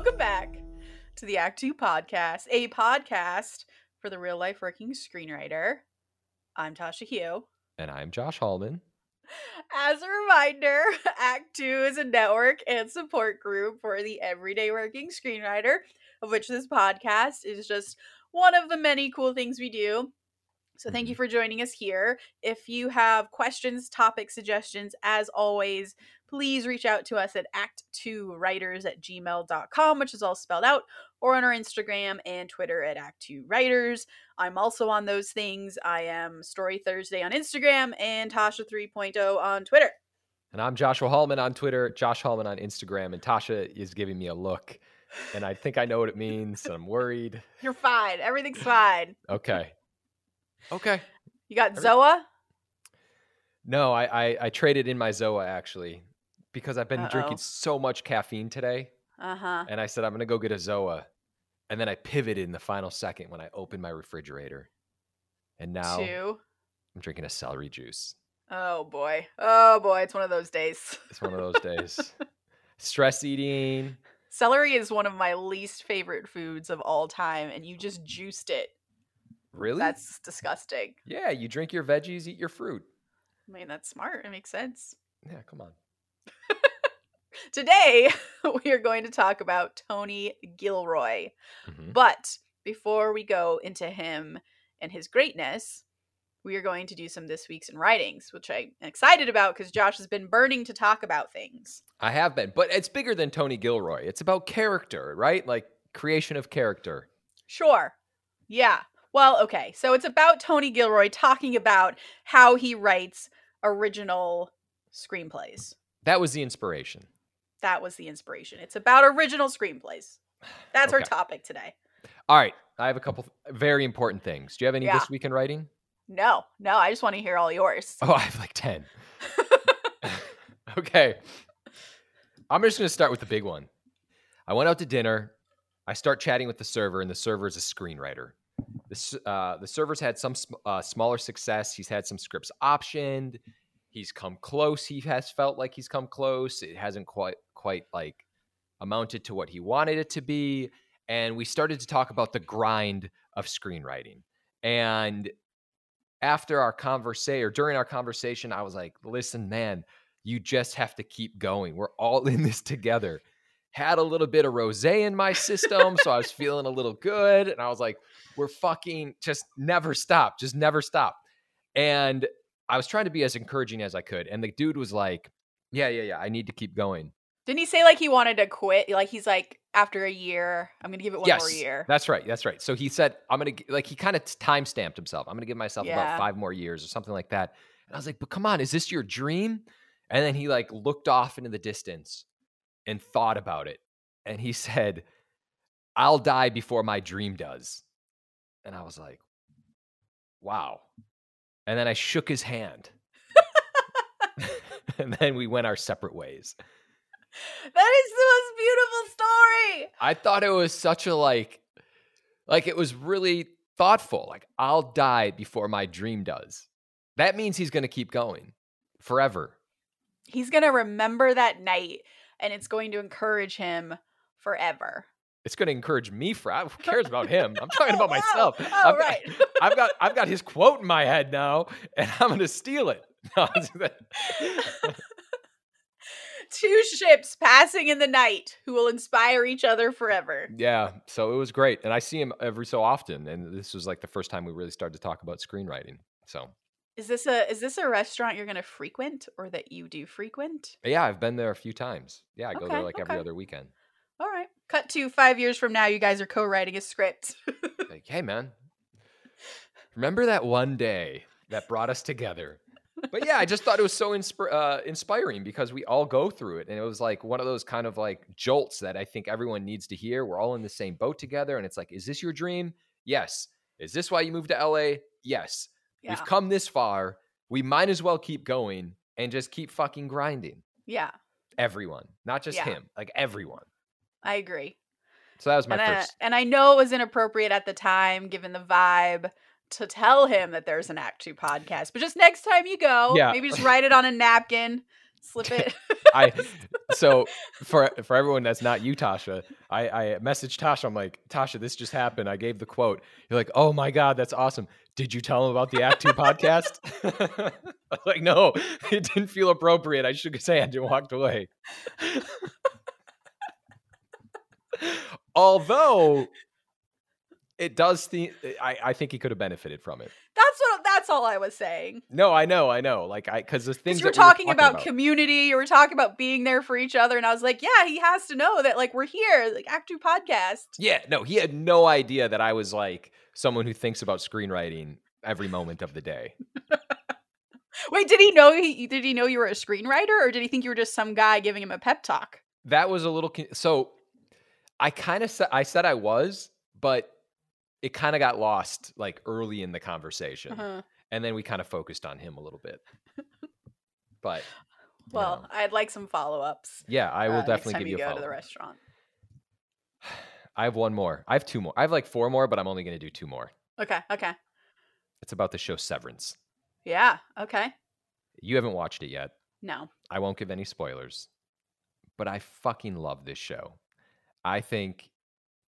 Welcome back to the Act Two podcast, a podcast for the real life working screenwriter. I'm Tasha Hugh. And I'm Josh Hallman. As a reminder, Act Two is a network and support group for the everyday working screenwriter, of which this podcast is just one of the many cool things we do. So thank you mm-hmm. for joining us here. If you have questions, topic suggestions, as always, please reach out to us at act2writers at gmail.com, which is all spelled out, or on our Instagram and Twitter at act2writers. I'm also on those things. I am Story Thursday on Instagram and Tasha 3.0 on Twitter. And I'm Joshua Hallman on Twitter, Josh Hallman on Instagram, and Tasha is giving me a look. And I think I know what it means, and I'm worried. You're fine. Everything's fine. Okay. Okay. You got Zoa? No, I, I, I traded in my Zoa actually because I've been Uh-oh. drinking so much caffeine today. Uh huh. And I said, I'm going to go get a Zoa. And then I pivoted in the final second when I opened my refrigerator. And now Two. I'm drinking a celery juice. Oh boy. Oh boy. It's one of those days. It's one of those days. Stress eating. Celery is one of my least favorite foods of all time, and you just juiced it. Really? That's disgusting. yeah, you drink your veggies, eat your fruit. I mean, that's smart. It makes sense. Yeah, come on. Today, we are going to talk about Tony Gilroy. Mhm. But before we go into him and his greatness, we are going to do some this week's in writings, which I'm excited about because Josh has been burning to talk about things. I have been, but it's bigger than Tony Gilroy. It's about character, right? Like creation of character. Sure. Yeah. Well, okay. So it's about Tony Gilroy talking about how he writes original screenplays. That was the inspiration. That was the inspiration. It's about original screenplays. That's our topic today. All right, I have a couple very important things. Do you have any Yeah. this week in writing? No, no, I just want to hear all yours. Oh, I have like 10. okay. I'm just going to start with the big one. I went out to dinner. I start chatting with the server, and the server is a screenwriter. This, uh, the server's had some uh, smaller success. He's had some scripts optioned. He's come close. He has felt like he's come close. It hasn't quite quite like amounted to what he wanted it to be. And we started to talk about the grind of screenwriting. And after our conversation or during our conversation, I was like, listen, man, you just have to keep going. We're all in this together. Had a little bit of rose in my system, so I was feeling a little good. And I was like, we're fucking just never stop, just never stop. And I was trying to be as encouraging as I could. And the dude was like, yeah, yeah, yeah, I need to keep going. Didn't he say like he wanted to quit? Like he's like, after a year, I'm gonna give it one more year. that's right. That's right. So he said, I'm going to, like, he kind of time stamped himself. I'm going to give myself Yeah. about five more years or something like that. And I was like, but come on, is this your dream? And then he, like, looked off into the distance and thought about it. And he said, I'll die before my dream does. And I was like, wow. And then I shook his hand. and then we went our separate ways. That is the most beautiful story. I thought it was such a like like it was really thoughtful. Like I'll die before my dream does. That means he's going to keep going forever. He's gonna remember that night, and it's going to encourage him forever. It's going to encourage me for who cares about him? I'm talking about Oh, myself. Oh, I've oh, got- I've got I've got his quote in my head now and I'm going to steal it. No, Two ships passing in the night who will inspire each other forever. yeah, so it was great and I see him every so often and this was like the first time we really started to talk about screenwriting. So, Is this a is this a restaurant you're gonna frequent or that you do frequent? yeah, I've been there a few times. Yeah, I go there Okay, like every other weekend. All right. Cut to five years from now, you guys are co-writing a script. like, hey man, remember that one day that brought us together? But yeah, I just thought it was so insp- uh, inspiring because we all go through it, and it was like one of those kind of like jolts that I think everyone needs to hear. We're all in the same boat together, and it's like, is this your dream? Yes. Is this why you moved to LA? Yes. yeah. We've come this far. We might as well keep going and just keep fucking grinding. Yeah. Everyone, not just Yeah. him, like everyone. I agree. So that was my and, I, first. and I know it was inappropriate at the time, given the vibe, to tell him that there's an Act Two podcast. But just next time you go, Yeah. maybe just write it on a napkin, slip it. I so for for everyone that's not you, Tasha, I, I messaged Tasha. I'm like, Tasha, this just happened. I gave the quote. You're like, oh my god, that's awesome. Did you tell him about the Act Two podcast? I was like, no, it didn't feel appropriate. I shook his hand and walked away. Although it does the I, I think he could have benefited from it. That's what. That's all I was saying. No, I know, I know. Like I because the things you were that we were talking about, community. You were talking about being there for each other, and I was like, yeah, he has to know that like we're here, like Act Two podcast. Yeah, no, he had no idea that I was like someone who thinks about screenwriting every moment of the day. Wait, did he know? He did he know you were a screenwriter, or did he think you were just some guy giving him a pep talk? That was a little so. I kind of said I said I was, but it kind of got lost like early in the conversation, Uh-huh. and then we kind of focused on him a little bit. But Well, know, I'd like some follow ups. yeah, I will next definitely give you, a go follow. to the restaurant. I have one more. I have two more. I have like four more, but I'm only going to do two more. Okay. Okay. It's about the show Severance. Yeah. Okay. You haven't watched it yet. No. I won't give any spoilers, but I fucking love this show. I think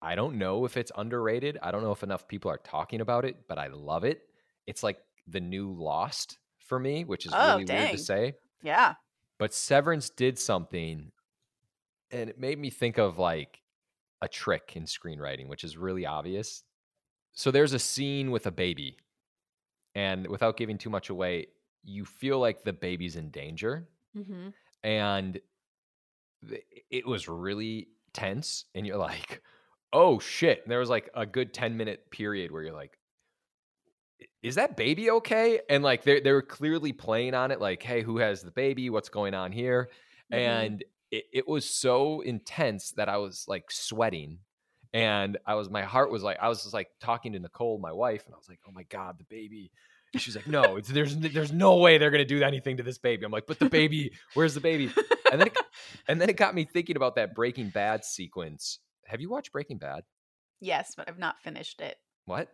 I don't know if it's underrated. I don't know if enough people are talking about it, but I love it. It's like the new Lost for me, which is Oh, really weird to say. Yeah. But Severance did something and it made me think of like a trick in screenwriting, which is really obvious. So there's a scene with a baby, and without giving too much away, you feel like the baby's in danger Mm-hmm. and it was really tense and you're like oh shit. And there was like a good 10 minute period where you're like is that baby okay? And like they they were clearly playing on it like hey who has the baby? What's going on here? Mhm. and it, it was so intense that i was like sweating and i was my heart was like i was just like talking to nicole my wife and i was like oh my god the baby and she's like no it's, there's there's no way they're gonna do anything to this baby. I'm like but the baby where's the baby? And then it, and then it got me thinking about that breaking bad sequence. Have you watched breaking bad? Yes, but I've not finished it. what?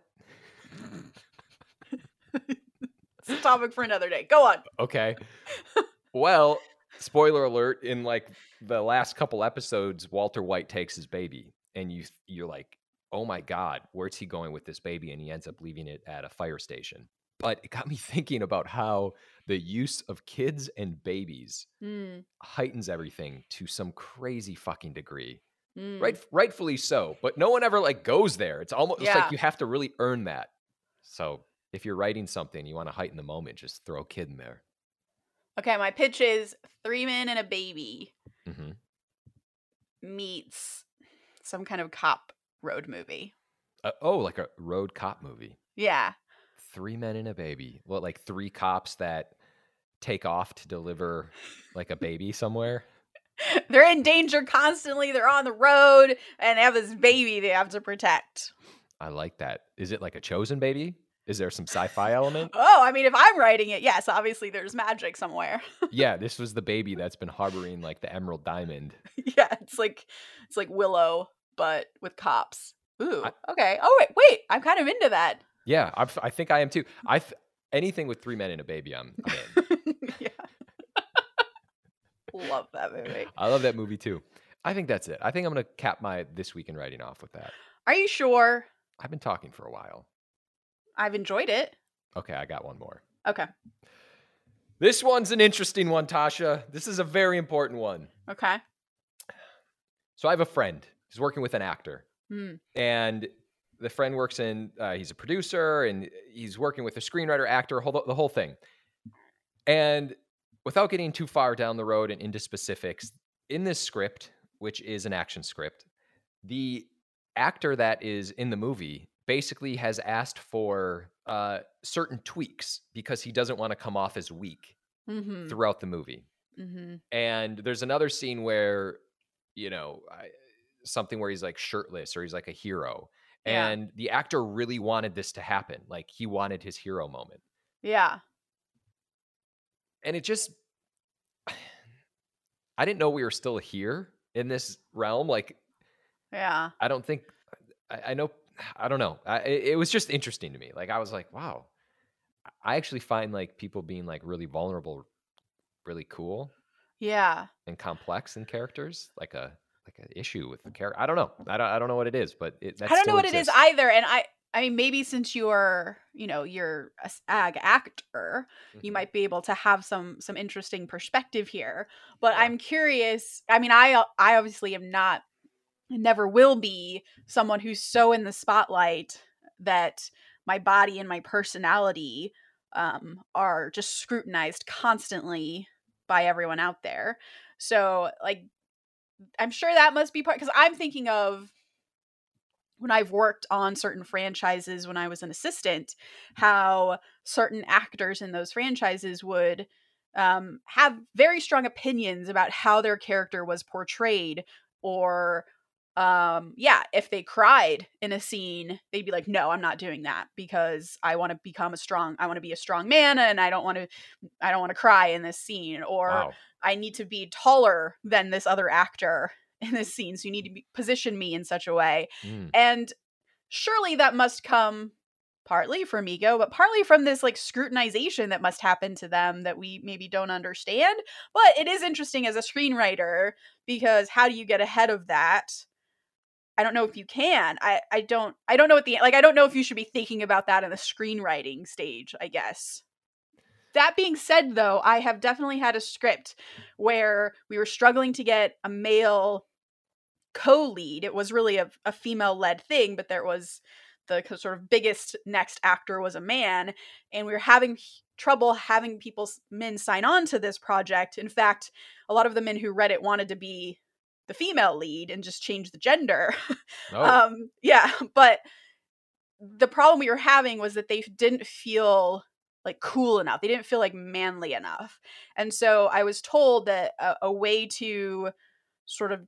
It's a topic for another day. Go on. okay. Well spoiler alert in like the last couple episodes walter white takes his baby and you you're like oh my god where's he going with this baby? And he ends up leaving it at a fire station but it got me thinking about how the use of kids and babies Mm, heightens everything to some crazy fucking degree mm. right rightfully so but no one ever like goes there it's almost it's like you have to really earn that so if you're writing something you want to heighten the moment just throw a kid in there Okay, my pitch is three men and a baby hmm meets some kind of cop road movie. Uh, oh, like a road cop movie. Yeah. Three men and a baby. What, like three cops that take off to deliver like a baby somewhere? They're in danger constantly. They're on the road and they have this baby they have to protect. I like that. Is it like a chosen baby? Is there some sci-fi element? Oh, I mean, if I'm writing it, yes, obviously there's magic somewhere. yeah, this was the baby that's been harboring like the emerald diamond. yeah, it's like it's like Willow, but with cops. Ooh, I- okay. Oh wait, wait, I'm kind of into that. Yeah, I, I think I am too. I th- anything with three men and a baby, I'm, I'm in. yeah. Love that movie. I love that movie too. I think that's it. I think I'm gonna cap my this week in writing off with that. Are you sure? I've been talking for a while. I've enjoyed it. Okay, I got one more. Okay. This one's an interesting one, Tasha. This is a very important one. Okay. So I have a friend. He's working with an actor, Hmm. and the friend works in. Uh, he's a producer, and he's working with a screenwriter, actor, whole, the whole thing. And without getting too far down the road and into specifics, in this script, which is an action script, the actor that is in the movie basically has asked for uh, certain tweaks because he doesn't want to come off as weak Mm-hmm. throughout the movie. Mm-hmm. And there's another scene where, you know, I, something where he's like shirtless or he's like a hero. Yeah. And the actor really wanted this to happen. Like he wanted his hero moment. Yeah. And it just, I didn't know we were still here in this realm. Like, Yeah. I don't think, I, I know, I don't know. I, it, it was just interesting to me. Like, I was like, wow. I actually find like people being like really vulnerable really cool. Yeah. and complex in characters, like a like an issue with the character. I don't know. I don't. I don't know what it is, but it. I don't know what it is either. And I, I mean, maybe since you're, you know, you're a SAG actor, you Mhm. might be able to have some some interesting perspective here. But Yeah. I'm curious. I mean, I I obviously am not, and never will be someone who's so in the spotlight that my body and my personality um, are just scrutinized constantly by everyone out there. So, like, I'm sure that must be part because I'm thinking of when I've worked on certain franchises when I was an assistant, how certain actors in those franchises would um, have very strong opinions about how their character was portrayed, or um, yeah, if they cried in a scene, they'd be like, "No, I'm not doing that because I want to become a strong, I want to be a strong man, and I don't want to, I don't want to cry in this scene, or Wow. I need to be taller than this other actor in this scene, so you need to be, position me in such a way." Mm. And surely that must come partly from ego, but partly from this like scrutinization that must happen to them that we maybe don't understand. But it is interesting as a screenwriter because how do you get ahead of that? I don't know if you can. I I don't I don't know what the like I don't know if you should be thinking about that in the screenwriting stage, I guess. That being said though, I have definitely had a script where we were struggling to get a male co-lead. It was really a, a female-led thing, but there was the sort of biggest next actor was a man, and we were having trouble having people men sign on to this project. In fact, a lot of the men who read it wanted to be the female lead and just change the gender. Oh. Um, yeah, but the problem we were having was that they didn't feel like cool enough. They didn't feel like manly enough. And so I was told that a, a way to sort of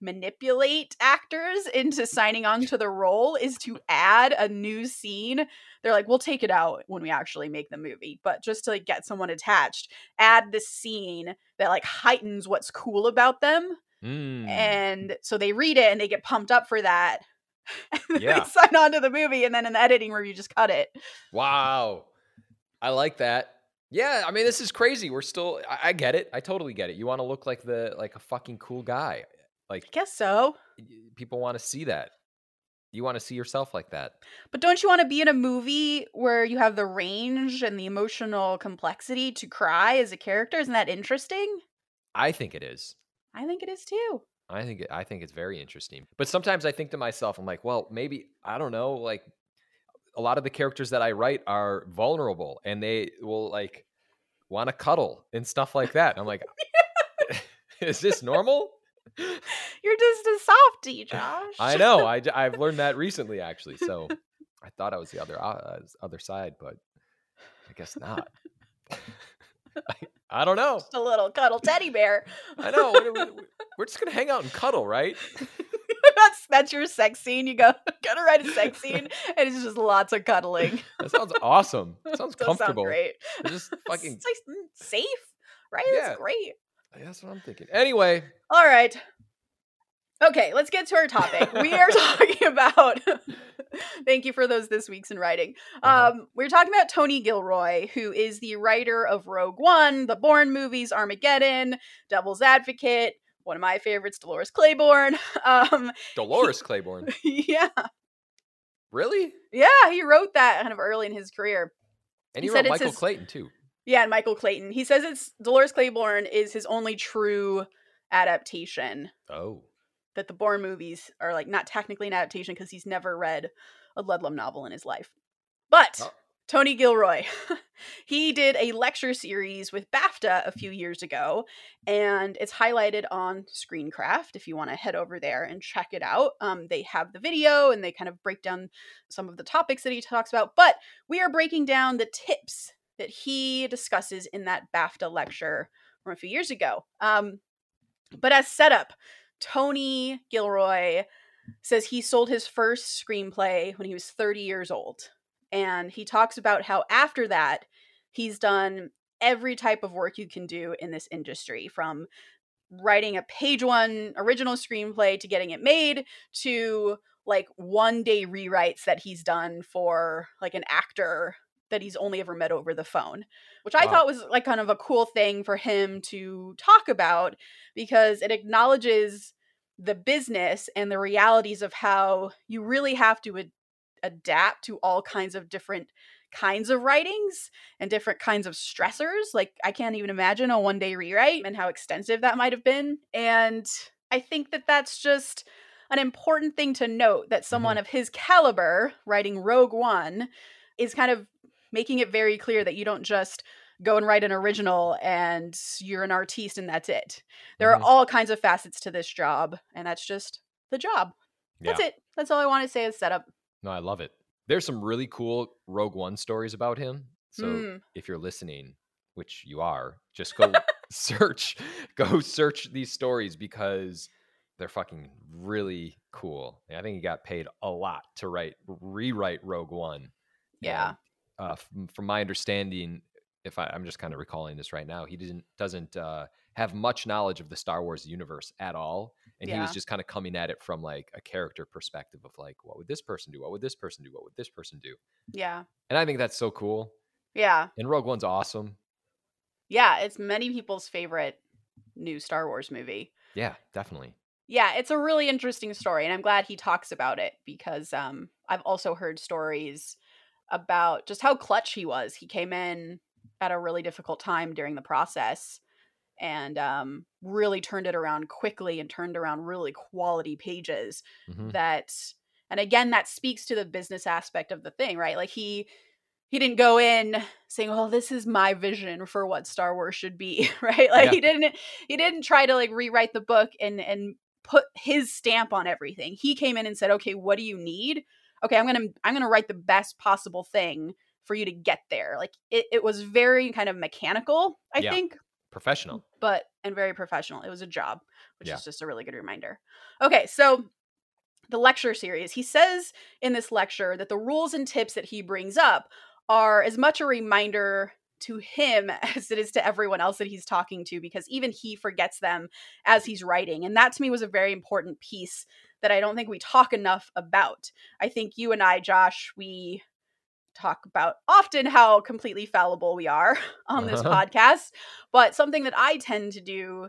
manipulate actors into signing on to the role is to add a new scene. They're like, we'll take it out when we actually make the movie, but just to like get someone attached, add this scene that like heightens what's cool about them Mm. and so they read it and they get pumped up for that. Yeah. they sign on to the movie, and then in the editing room, you just cut it. Wow. I like that. Yeah, I mean, this is crazy. We're still. I, I get it. I totally get it. You want to look like the like a fucking cool guy. Like I guess so. people want to see that. You want to see yourself like that. But don't you want to be in a movie where you have the range and the emotional complexity to cry as a character? Isn't that interesting? I think it is. I think it is too. I think it, I think it's very interesting. But sometimes I think to myself, I'm like, well, maybe I don't know. Like a lot of the characters that I write are vulnerable, and they will like want to cuddle and stuff like that. I'm like, is this normal? You're just a softie, Josh. I know. I have learned that recently, actually. So I thought I was the other uh, other side, but I guess not. I, I don't know. Just a little cuddle teddy bear. I know. We're, just gonna hang out and cuddle, right? that's that's your sex scene. You go gotta write a sex scene, and it's just lots of cuddling. That sounds awesome. That sounds Does sound comfortable. great. We're just fucking. It's like, safe, right? Yeah. It's great. That's what I'm thinking. Anyway, All right. Okay, let's get to our topic. We are talking about. Thank you for those this week's in writing. Uh-huh. Um, we're talking about Tony Gilroy, who is the writer of Rogue One, the Bourne movies, Armageddon, Devil's Advocate, one of my favorites, Dolores Claiborne. Um, Dolores Claiborne. yeah, Really? yeah, he wrote that kind of early in his career. And He he, wrote Michael his- Clayton too. Yeah, and Michael Clayton. He says it's Dolores Claiborne is his only true adaptation. Oh. That the Bourne movies are like not technically an adaptation because he's never read a Ludlum novel in his life. But Oh. Tony Gilroy, he did a lecture series with BAFTA a few years ago, and it's highlighted on Screencraft. If you want to head over there and check it out, um, they have the video and they kind of break down some of the topics that he talks about. But we are breaking down the tips that he discusses in that BAFTA lecture from a few years ago. Um, but as setup, Tony Gilroy says he sold his first screenplay when he was 30 years old. And he talks about how after that, he's done every type of work you can do in this industry from writing a page one original screenplay to getting it made to like one day rewrites that he's done for like an actor that he's only ever met over the phone, which I Wow. thought was like kind of a cool thing for him to talk about because it acknowledges the business and the realities of how you really have to ad- adapt to all kinds of different kinds of writings and different kinds of stressors. Like I can't even imagine a one day rewrite and how extensive that might have been. And I think that that's just an important thing to note that someone mm-hmm. of his caliber writing Rogue One is kind of making it very clear that you don't just go and write an original and you're an artiste and that's it. There Mhm. are all kinds of facets to this job and that's just the job. Yeah. That's it. That's all I want to say as setup. No, I love it. There's some really cool Rogue One stories about him. So Mm. if you're listening, which you are, just go search, go search these stories because they're fucking really cool. I think he got paid a lot to write, rewrite Rogue One. Yeah. Uh, from, from my understanding, if I, I'm just kind of recalling this right now, he didn't doesn't uh, have much knowledge of the Star Wars universe at all, and he was just kind of coming at it from like a character perspective of like, what would this person do? What would this person do? What would this person do? Yeah. And I think that's so cool. Yeah. And Rogue One's awesome. Yeah. It's many people's favorite new Star Wars movie. Yeah, definitely. Yeah, it's a really interesting story, and I'm glad he talks about it because um, I've also heard stories about just how clutch he was. He came in at a really difficult time during the process and um, really turned it around quickly and turned around really quality pages Mhm. that and again that speaks to the business aspect of the thing right like he he didn't go in saying well this is my vision for what star wars should be right like Yeah. he didn't he didn't try to like rewrite the book and and put his stamp on everything he came in and said okay what do you need okay i'm gonna i'm gonna write the best possible thing for you to get there like it, it was very kind of mechanical i Yeah. think Professional. but and very professional. It was a job, which Yeah. is just a really good reminder. Okay, so the lecture series. He says in this lecture that the rules and tips that he brings up are as much a reminder to him as it is to everyone else that he's talking to because even he forgets them as he's writing. And that to me was a very important piece that I don't think we talk enough about. I think you and I, Josh, we talk about often how completely fallible we are on this Uh-huh. podcast. But something that I tend to do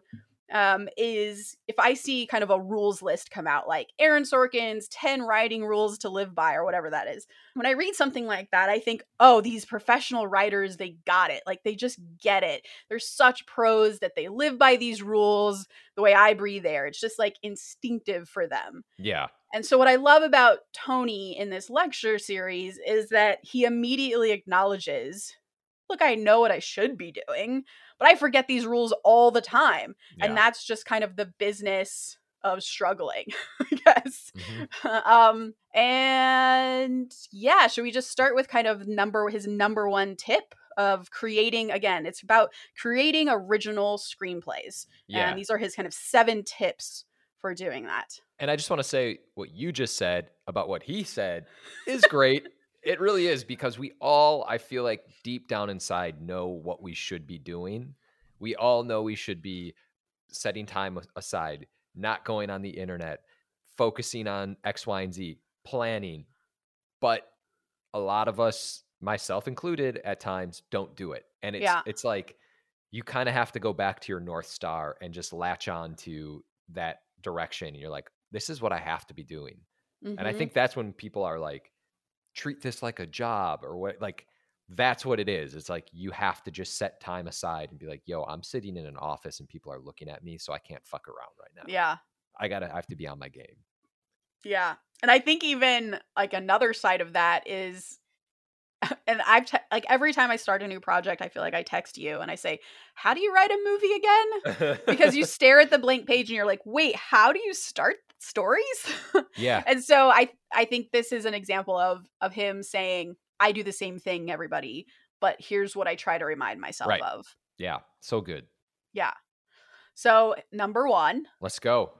um, is if I see kind of a rules list come out, like Aaron Sorkin's 10 writing rules to live by, or whatever that is. When I read something like that, I think, oh, these professional writers, they got it. Like they just get it. They're such pros that they live by these rules the way I breathe air. It's just like instinctive for them. Yeah. And so, what I love about Tony in this lecture series is that he immediately acknowledges look, I know what I should be doing, but I forget these rules all the time. yeah. And that's just kind of the business of struggling, I guess. Mhm. um, and yeah, should we just start with kind of number his number one tip of creating again? It's about creating original screenplays. Yeah. And these are his kind of seven tips for doing that. And I just want to say what you just said about what he said is great. It really is because we all, I feel like deep down inside, know what we should be doing. We all know we should be setting time aside, not going on the internet, focusing on X, Y, and Z, planning. But a lot of us, myself included, at times don't do it. And it's Yeah. it's like you kind of have to go back to your north star and just latch on to that direction. And you're like, this is what I have to be doing. And I Mhm. think that's when people are like, treat this like a job or what like that's what it is. It's like you have to just set time aside and be like, yo, I'm sitting in an office and people are looking at me, so I can't fuck around right now. yeah. I gotta I have to be on my game. Yeah. And I think even like another side of that is and I've te- like every time I start a new project, I feel like I text you and I say, "How do you write a movie again?" Because you stare at the blank page and you're like, "Wait, how do you start stories?" Yeah. and so I I think this is an example of of him saying, "I do the same thing, everybody, but here's what I try to remind myself Right. of." Yeah. So good. Yeah. So, number 1, Let's go.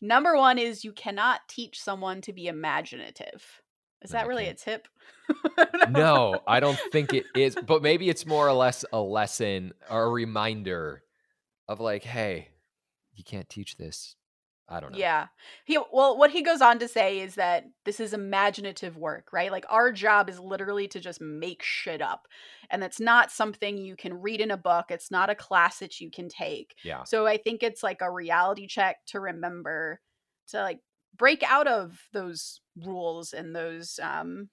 number 1 is you cannot teach someone to be imaginative. Is that really a tip? No, I don't think it is, but maybe it's more or less a lesson or a reminder of like, hey, you can't teach this. I don't know. Yeah. He well what he goes on to say is that this is imaginative work, right? Like our job is literally to just make shit up. And that's not something you can read in a book. It's not a class that you can take. Yeah. So I think it's like a reality check to remember to like break out of those rules and those um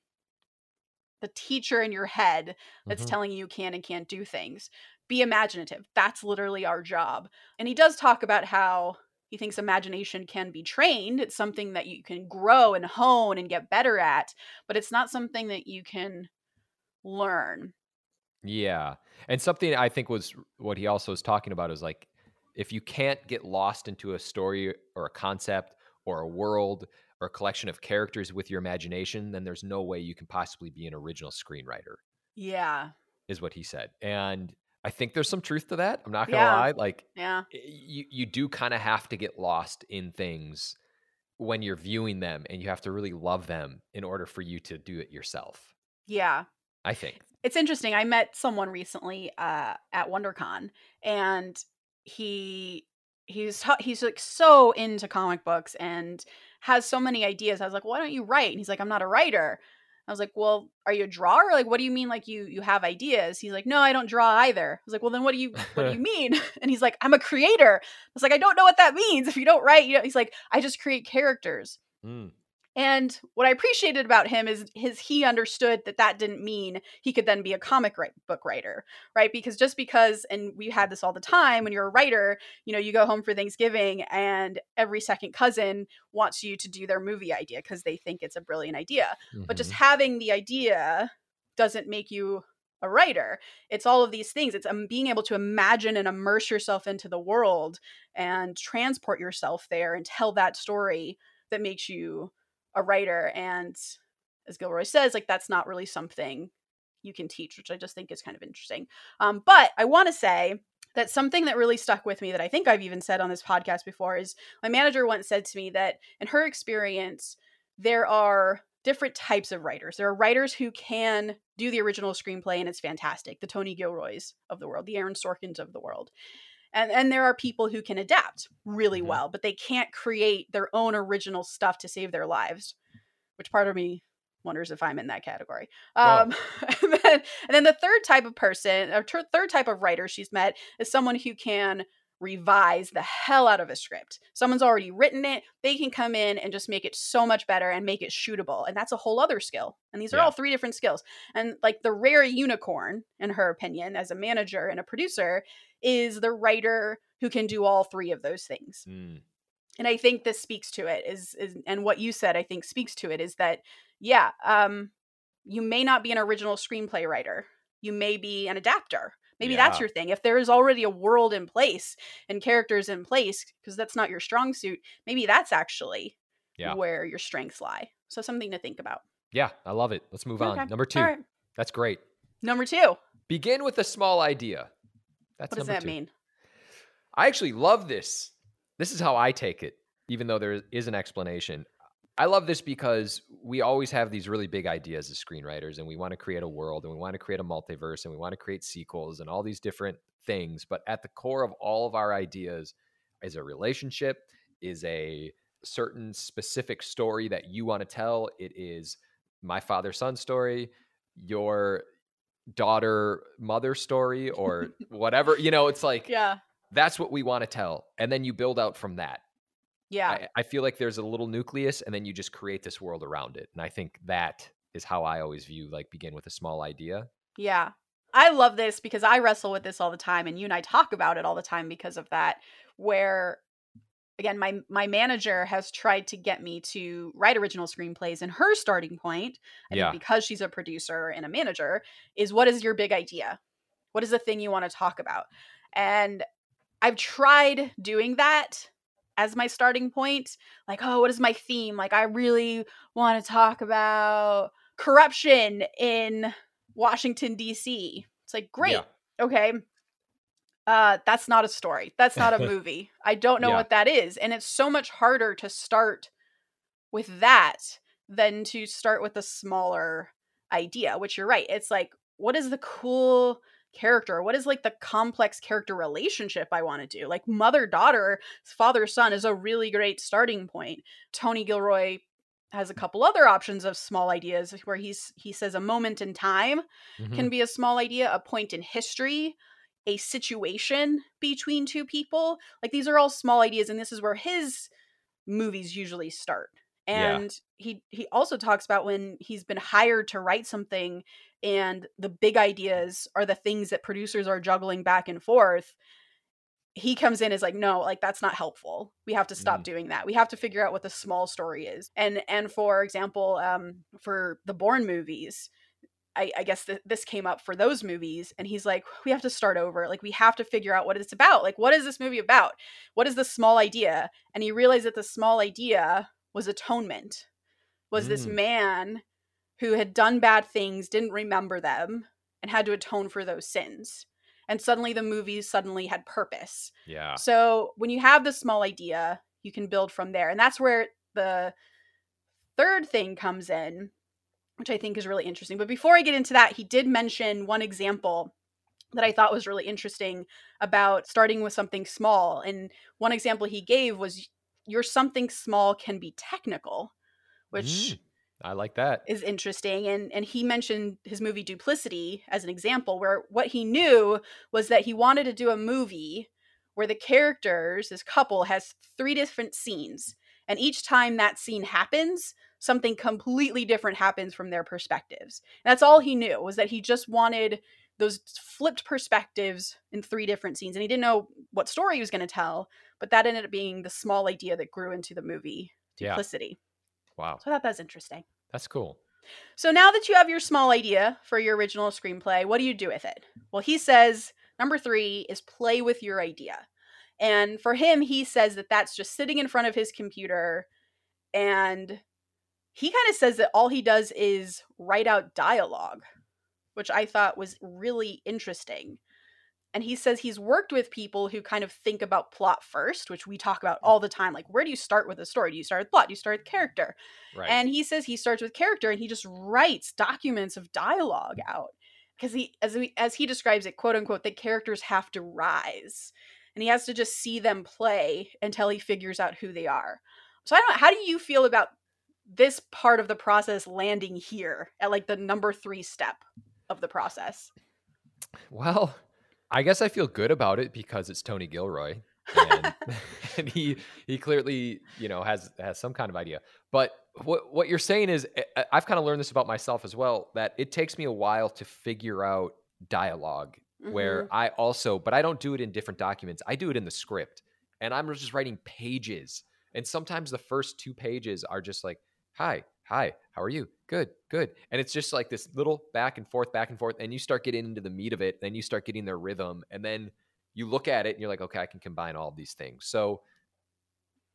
the teacher in your head that's Mhm. telling you you can and can't do things. Be imaginative. That's literally our job. And he does talk about how he thinks imagination can be trained. It's something that you can grow and hone and get better at, but it's not something that you can learn. Yeah. And something I think was what he also was talking about is like if you can't get lost into a story or a concept or a world or a collection of characters with your imagination, then there's no way you can possibly be an original screenwriter, Yeah. is what he said. And I think there's some truth to that. I'm not gonna Yeah. lie. Like Yeah. you you do kind of have to get lost in things when you're viewing them and you have to really love them in order for you to do it yourself. Yeah. I think. it's interesting. I met someone recently uh, at WonderCon, and he he's he's like so into comic books and has so many ideas. I was like, why don't you write? And he's like, I'm not a writer. I was like, well, are you a drawer? Like, what do you mean? Like you you have ideas? He's like, no, I don't draw either. I was like, well, then what do you what do you mean? And he's like, I'm a creator. I was like, I don't know what that means. If you don't write, you know, he's like, I just create characters. Mm, And what I appreciated about him is his he understood that that didn't mean he could then be a comic write, book writer, right? Because just because and we had this all the time when you're a writer, you know, you go home for Thanksgiving and every second cousin wants you to do their movie idea because they think it's a brilliant idea. But just mhm. having the idea doesn't make you a writer. It's all of these things. It's um, being able to imagine and immerse yourself into the world and transport yourself there and tell that story that makes you a writer. And as Gilroy says, like that's not really something you can teach, which I just think is kind of interesting. Um, but I want to say that something that really stuck with me that I think I've even said on this podcast before is my manager once said to me that in her experience, there are different types of writers. There are writers who can do the original screenplay and it's fantastic, the Tony Gilroys of the world, the Aaron Sorkins of the world. And and there are people who can adapt really Mhm. well, but they can't create their own original stuff to save their lives. Which part of me wonders if I'm in that category. Um, and, then, and then the third type of person, or ter- third type of writer she's met is someone who can revise the hell out of a script. Someone's already written it, they can come in and just make it so much better and make it shootable. And that's a whole other skill. And these are Yeah. all three different skills. And like the rare unicorn, in her opinion, as a manager and a producer, is the writer who can do all three of those things Mm, and i think this speaks to it is, is and what you said i think speaks to it is that yeah um you may not be an original screenplay writer you may be an adapter maybe that's your thing if there is already a world in place and characters in place because that's not your strong suit maybe that's actually Yeah. where your strengths lie so something to think about yeah, I love it. Let's move Okay. on. Number two. Right. That's great. number two Begin with a small idea. That's what does that two. mean I actually love this. This is how I take it, even though there is an explanation. I love this because we always have these really big ideas as screenwriters, and we want to create a world, and we want to create a multiverse, and we want to create sequels, and all these different things. But at the core of all of our ideas is a relationship, is a certain specific story that you want to tell. It is my father son story, your daughter mother story, or whatever. You know, it's like yeah that's what we want to tell and then you build out from that yeah I, I feel like there's a little nucleus and then you just create this world around it and i think that is how i always view like begin with a small idea Yeah. I love this because I wrestle with this all the time and you and I talk about it all the time because of that where again my my manager has tried to get me to write original screenplays and her starting point I Yeah. think because she's a producer and a manager is what is your big idea? What is the thing you want to talk about? And I've tried doing that as my starting point like oh what is my theme like I really want to talk about corruption in Washington D.C. It's like great, Yeah. okay. Uh, that's not a story. That's not a movie. I don't know Yeah. what that is, and it's so much harder to start with that than to start with a smaller idea. Which you're right. It's like, what is the cool character? What is like the complex character relationship I want to do? Like mother daughter, father son is a really great starting point. Tony Gilroy has a couple other options of small ideas where he's he says a moment in time Mhm. can be a small idea, a point in history, a situation between two people. Like these are all small ideas and this is where his movies usually start. Yeah. And he he also talks about when he's been hired to write something and the big ideas are the things that producers are juggling back and forth. He comes in as like, no, like that's not helpful. We have to stop Mm. doing that. We have to figure out what the small story is. And and for example, um, for the Bourne movies, I, I guess th- this came up for those movies, and he's like, we have to start over. Like, we have to figure out what it's about. Like, what is this movie about? What is the small idea? And he realized that the small idea was atonement. Was this Mm. man who had done bad things, didn't remember them, and had to atone for those sins. And suddenly the movie suddenly had purpose. Yeah. So when you have the small idea, you can build from there. And that's where the third thing comes in, which I think is really interesting. But before I get into that, he did mention one example that I thought was really interesting about starting with something small. And one example he gave was your something small can be technical, which Mm. I like that. is interesting and and he mentioned his movie duplicity as an example where what he knew was that he wanted to do a movie where the characters this couple has three different scenes and each time that scene happens something completely different happens from their perspectives and that's all he knew was that he just wanted those flipped perspectives in three different scenes and he didn't know what story he was going to tell but that ended up being the small idea that grew into the movie Yeah. duplicity Wow. so i thought that was interesting That's cool. so now that you have your small idea for your original screenplay, what do you do with it? Well, he says number three is play with your idea. And for him, he says that that's just sitting in front of his computer. And he kind of says that all he does is write out dialogue, which I thought was really interesting. And he says he's worked with people who kind of think about plot first, which we talk about mm. all the time. Like, where do you start with a story? Do you start with plot? Do you start with character? Right. And he says he starts with character and he just writes documents of dialogue out because he, as he, as he describes it, quote unquote, the characters have to rise, and he has to just see them play until he figures out who they are. So I don't. How do you feel about this part of the process landing here at like the number three step of the process? Well, I guess I feel good about it because it's Tony Gilroy, and, and he he clearly you know has has some kind of idea. But what what you're saying is, I- I've kind of learned this about myself as well. That it takes me a while to figure out dialogue. Where Mhm. I also, but I don't do it in different documents. I do it in the script, and I'm just writing pages. And sometimes the first two pages are just like, "Hi, hi, how are you? Good, good." And it's just like this little back and forth, back and forth, and you start getting into the meat of it. Then you start getting their rhythm, and then you look at it and you're like, "Okay, I can combine all of these things." So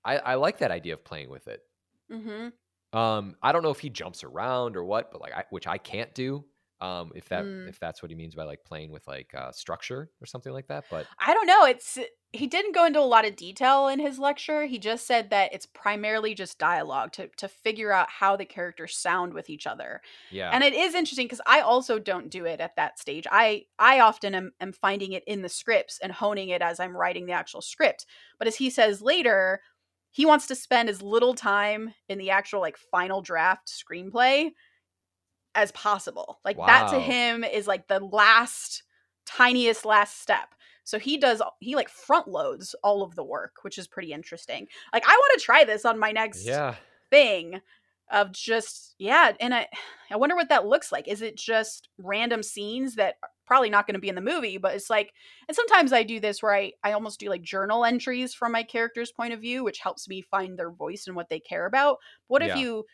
I, I like that idea of playing with it. Mhm. Um, I don't know if he jumps around or what, but like, I, which I can't do. Um, if that Mm. if that's what he means by like playing with like uh, structure or something like that, but I don't know. It's he didn't go into a lot of detail in his lecture. He just said that it's primarily just dialogue to to figure out how the characters sound with each other. yeah, And it is interesting because I also don't do it at that stage. I I often am, am finding it in the scripts and honing it as I'm writing the actual script. But as he says later, he wants to spend as little time in the actual like final draft screenplay as possible. Like that to him is like the last tiniest last step. So he does he like front loads all of the work, which is pretty interesting. Like I want to try this on my next yeah. thing of just yeah and i i wonder what that looks like is it just random scenes that are probably not going to be in the movie but it's like and sometimes i do this where i i almost do like journal entries from my character's point of view which helps me find their voice and what they care about what if you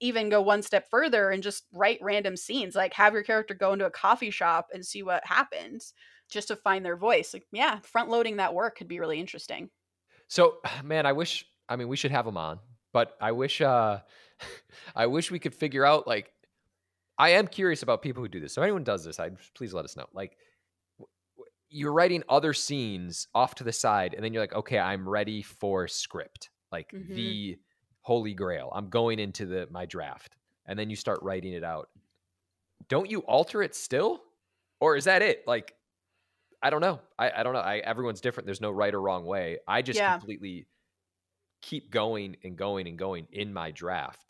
even go one step further and just write random scenes like have your character go into a coffee shop and see what happens just to find their voice like yeah front loading that work could be really interesting So, man, I wish. I mean, we should have them on, but I wish. uh I wish we could figure out. Like, I am curious about people who do this. So, if anyone does this, I please let us know. Like, you're writing other scenes off to the side, and then you're like, okay, I'm ready for script, like Mhm. the holy grail. I'm going into the my draft, and then you start writing it out. Don't you alter it still? or is that it? Like, I don't know. I, I don't know. I, everyone's different. There's no right or wrong way. I just Yeah. completely keep going and going and going in my draft.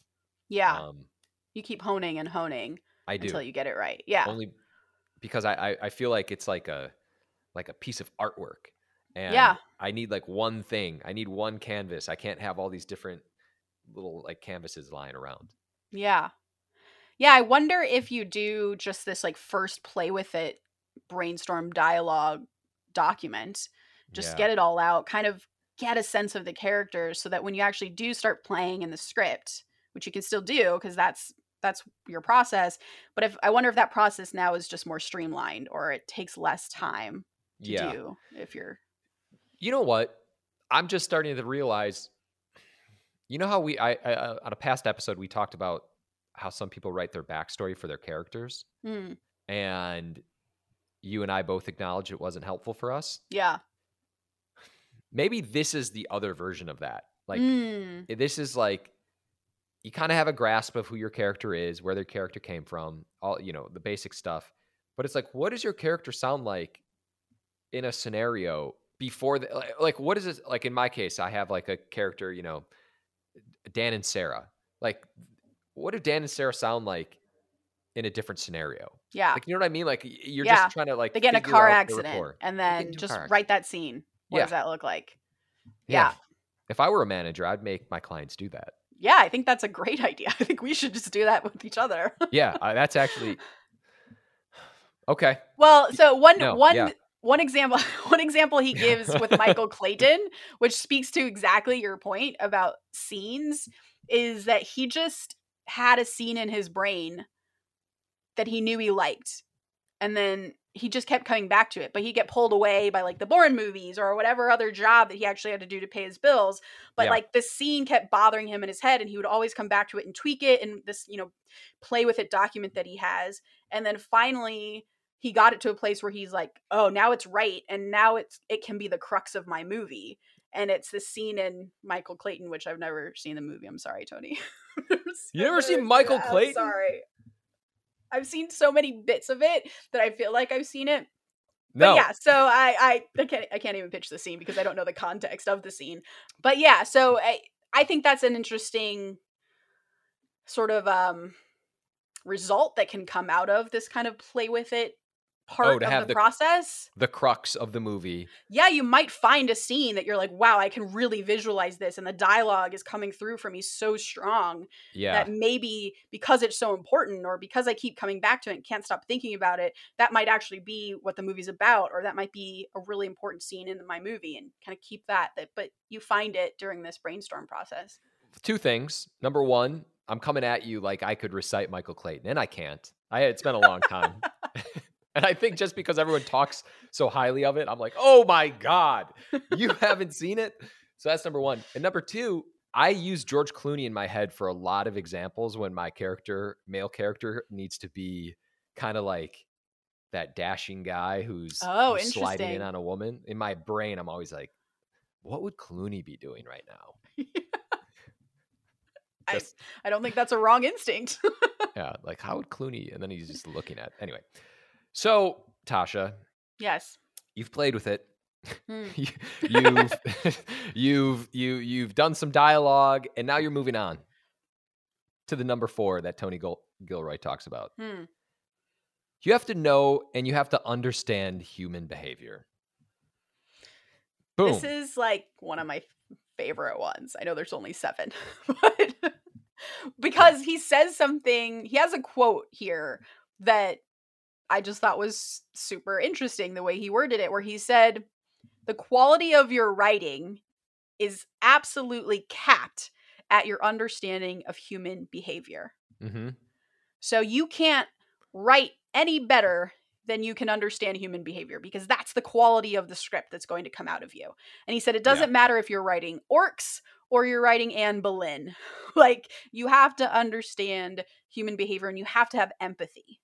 Yeah. Um, you keep honing and honing I do until you get it right. Yeah. only because I, I I feel like it's like a like a piece of artwork, and Yeah. I need like one thing. I need one canvas. I can't have all these different little like canvases lying around. Yeah. Yeah, I wonder if you do just this like first play with it brainstorm dialogue document, just Yeah. get it all out, kind of get a sense of the characters so that when you actually do start playing in the script, which you can still do because that's that's your process, but if I wonder if that process now is just more streamlined or it takes less time to yeah. do if you're You know what? I'm just starting to realize. You know how we I, I uh, on a past episode we talked about how some people write their backstory for their characters, Hmm, and you and I both acknowledge it wasn't helpful for us. yeah. Maybe this is the other version of that. Like Mm, this is like you kind of have a grasp of who your character is, where their character came from, all you know, the basic stuff. But it's like, what does your character sound like in a scenario before the like, like what is it like in my case, I have like a character, you know, Dan and Sarah. Like what do Dan and Sarah sound like in a different scenario? yeah. Like you know what I mean? Like you're Yeah. just trying to like they get in a car accident and then just write that scene. What Yeah. does that look like? Yeah. Yeah. If I were a manager, I'd make my clients do that. Yeah, I think that's a great idea. I think we should just do that with each other. Yeah, I, that's actually okay. well, so one No, one yeah. One example one example he gives with Michael Clayton, which speaks to exactly your point about scenes, is that he just had a scene in his brain that he knew he liked. And then he just kept coming back to it, but he'd get pulled away by like the Bourne movies or whatever other job that he actually had to do to pay his bills. But Yeah. like this scene kept bothering him in his head, and he would always come back to it and tweak it and this, you know, play with it document that he has. And then finally he got it to a place where he's like, oh, now it's right. And now it's it can be the crux of my movie. And it's this scene in Michael Clayton, which I've never seen the movie. I'm sorry, Tony. You never seen Michael I'm Clayton? sorry. I've seen so many bits of it that I feel like I've seen it. No. But yeah, so I, I I can't I can't even pitch the scene because I don't know the context of the scene. But yeah, so I I think that's an interesting sort of um result that can come out of this kind of play with it Oh, part Oh, to of have the, the- process. The crux of the movie. Yeah, you might find a scene that you're like, wow, I can really visualize this, and the dialogue is coming through for me so strong Yeah. that maybe because it's so important or because I keep coming back to it and can't stop thinking about it, that might actually be what the movie's about, or that might be a really important scene in my movie and kind of keep that. That but you find it during this brainstorm process. Two things. Number one, I'm coming at you like I could recite Michael Clayton, and I can't. I it's been a long time. and I think just because everyone talks so highly of it, I'm like, oh my God, you haven't seen it? So that's number one. And number two, I use George Clooney in my head for a lot of examples when my character, male character, needs to be kind of like that dashing guy who's, Oh, who's sliding in on a woman. In my brain, I'm always like, what would Clooney be doing right now? I- Just- I don't think that's a wrong instinct. yeah, like how would Clooney? And then he's just looking at. Anyway, so Tasha, yes. you've played with it. Hmm. You- you've you've you you've done some dialogue, and now you're moving on to the number four that Tony Gil- Gilroy talks about. Hmm. You have to know and you have to understand human behavior. Boom. This is like one of my favorite ones. I know there's only seven, but because he says something, he has a quote here that I just thought was super interesting the way he worded it, where he said, The quality of your writing is absolutely capped at your understanding of human behavior. hmm So you can't write any better than you can understand human behavior because that's the quality of the script that's going to come out of you. And he said it doesn't matter if you're writing orcs or you're writing Anne Boleyn. like you have to understand human behavior and you have to have empathy.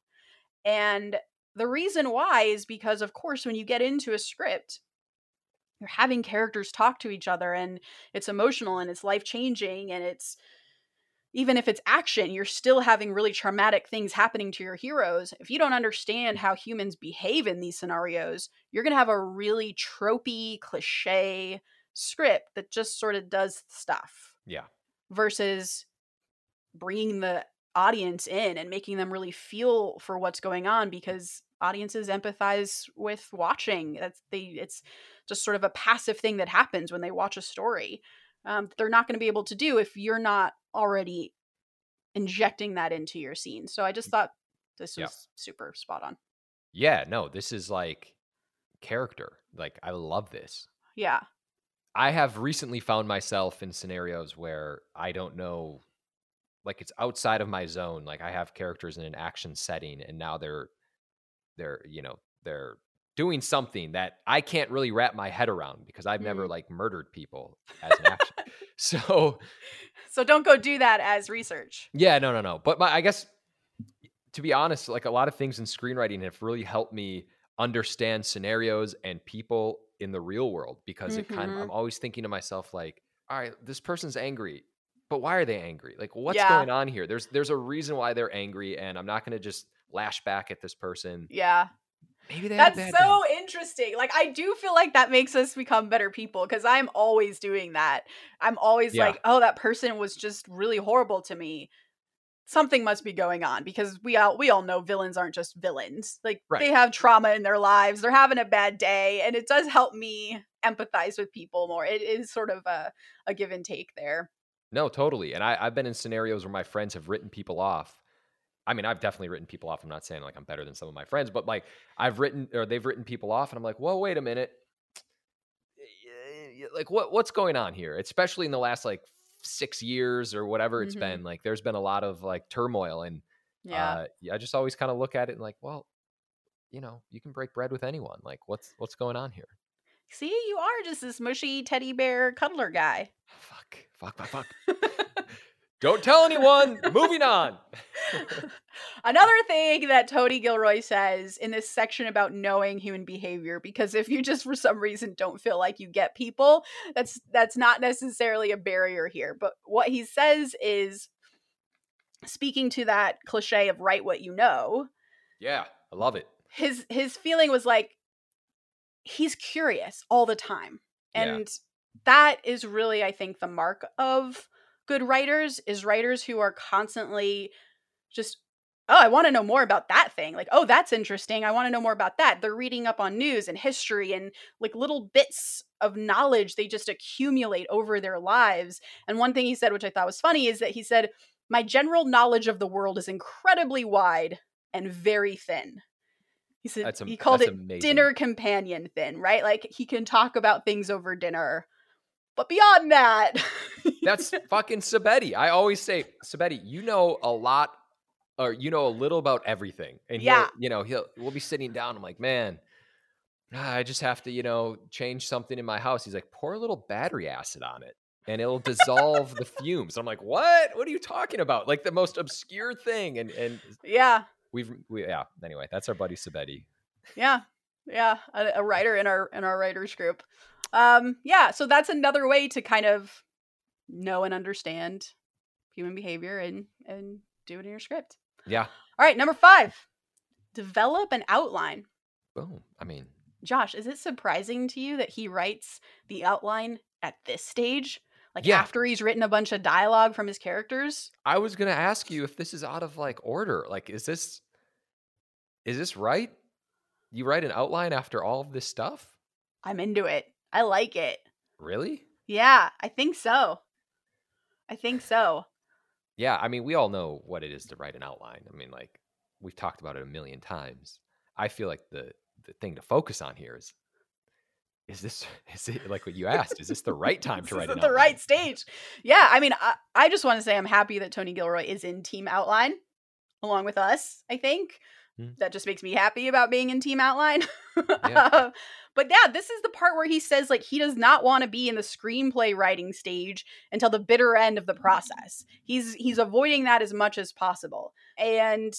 And the reason why is because of course when you get into a script you're having characters talk to each other and it's emotional and it's life changing and it's even if it's action, you're still having really traumatic things happening to your heroes. If you don't understand how humans behave in these scenarios, you're going to have a really tropey, cliche script that just sort of does stuff. Yeah. Versus bringing the audience in and making them really feel for what's going on because audiences empathize with watching. That's they it's just sort of a passive thing that happens when they watch a story. Um, they're not going to be able to do if you're not already injecting that into your scene. So I just thought this was Yeah. super spot on. Yeah, no, this is like character. Like I love this. Yeah. I have recently found myself in scenarios where I don't know like it's outside of my zone. Like I have characters in an action setting and now they're they're, you know, they're doing something that I can't really wrap my head around because I've never Mm. like murdered people as an action. so, So don't go do that as research. yeah, no, no, no. But my, I guess to be honest, like a lot of things in screenwriting have really helped me understand scenarios and people in the real world because it kind of Mhm. I'm always thinking to myself like, all right, this person's angry, but why are they angry? Like what's Yeah. going on here? There's there's a reason why they're angry and I'm not going to just lash back at this person. Yeah. Maybe they had a That's so day. interesting. Like I do feel like that makes us become better people because I'm always doing that. I'm always Yeah. like, oh, that person was just really horrible to me. Something must be going on because we all we all know villains aren't just villains. Like Right. they have trauma in their lives. They're having a bad day, and it does help me empathize with people more. It is sort of a a give and take there. No, totally. And I, I've been in scenarios where my friends have written people off. I mean, I've definitely written people off. I'm not saying like I'm better than some of my friends, but like I've written or they've written people off, and I'm like, well, wait a minute. Like what what's going on here? Especially in the last like six years or whatever it's Mhm. been. Like there's been a lot of like turmoil, and Yeah. uh, yeah, I just always kind of look at it and like, well, you know, you can break bread with anyone. Like what's what's going on here? See, you are just this mushy teddy bear cuddler guy. Fuck, fuck, fuck, fuck. Don't tell anyone. Moving on. Another thing that Tony Gilroy says in this section about knowing human behavior, because if you just for some reason don't feel like you get people, that's that's not necessarily a barrier here. But what he says is speaking to that cliche of write what you know, Yeah, I love it. his his feeling was like he's curious all the time. Yeah. And that is really, I think, the mark of good writers is writers who are constantly just oh i want to know more about that thing like oh that's interesting i want to know more about that they're reading up on news and history and like little bits of knowledge they just accumulate over their lives and one thing he said which i thought was funny is that he said my general knowledge of the world is incredibly wide and very thin he said am- he called it amazing. dinner companion thin right like he can talk about things over dinner but beyond that That's fucking Sabetti. I always say, Sabetti, you know a lot or you know a little about everything. And Yeah. you know, he'll we'll be sitting down. I'm like, man, ah, I just have to, you know, change something in my house. He's like, pour a little battery acid on it. And it'll dissolve the fumes. I'm like, what? What are you talking about? Like the most obscure thing. And and yeah we've we, yeah. Anyway, that's our buddy Sabetti. yeah yeah a, a writer in our in our writers group um yeah so that's another way to kind of know and understand human behavior and and do it in your script Yeah. all right number five develop an outline Boom. I mean, josh is it surprising to you that he writes the outline at this stage like Yeah. after he's written a bunch of dialogue from his characters I was gonna ask you if this is out of like order. Like, is this is this right? You write an outline after all of this stuff? i'm into it i like it Really? yeah i think so i think so Yeah, I mean, we all know what it is to write an outline. I mean, like we've talked about it a million times. I feel like the the thing to focus on here is is this is it like what you asked? Is this the right time to write is an the outline? right stage. Yeah, I mean, I, I just want to say I'm happy that Tony Gilroy is in Team Outline along with us. I think Hmm. that just makes me happy about being in Team Outline. Yeah. but yeah, this is the part where he says like he does not want to be in the screenplay writing stage until the bitter end of the process. He's he's avoiding that as much as possible. And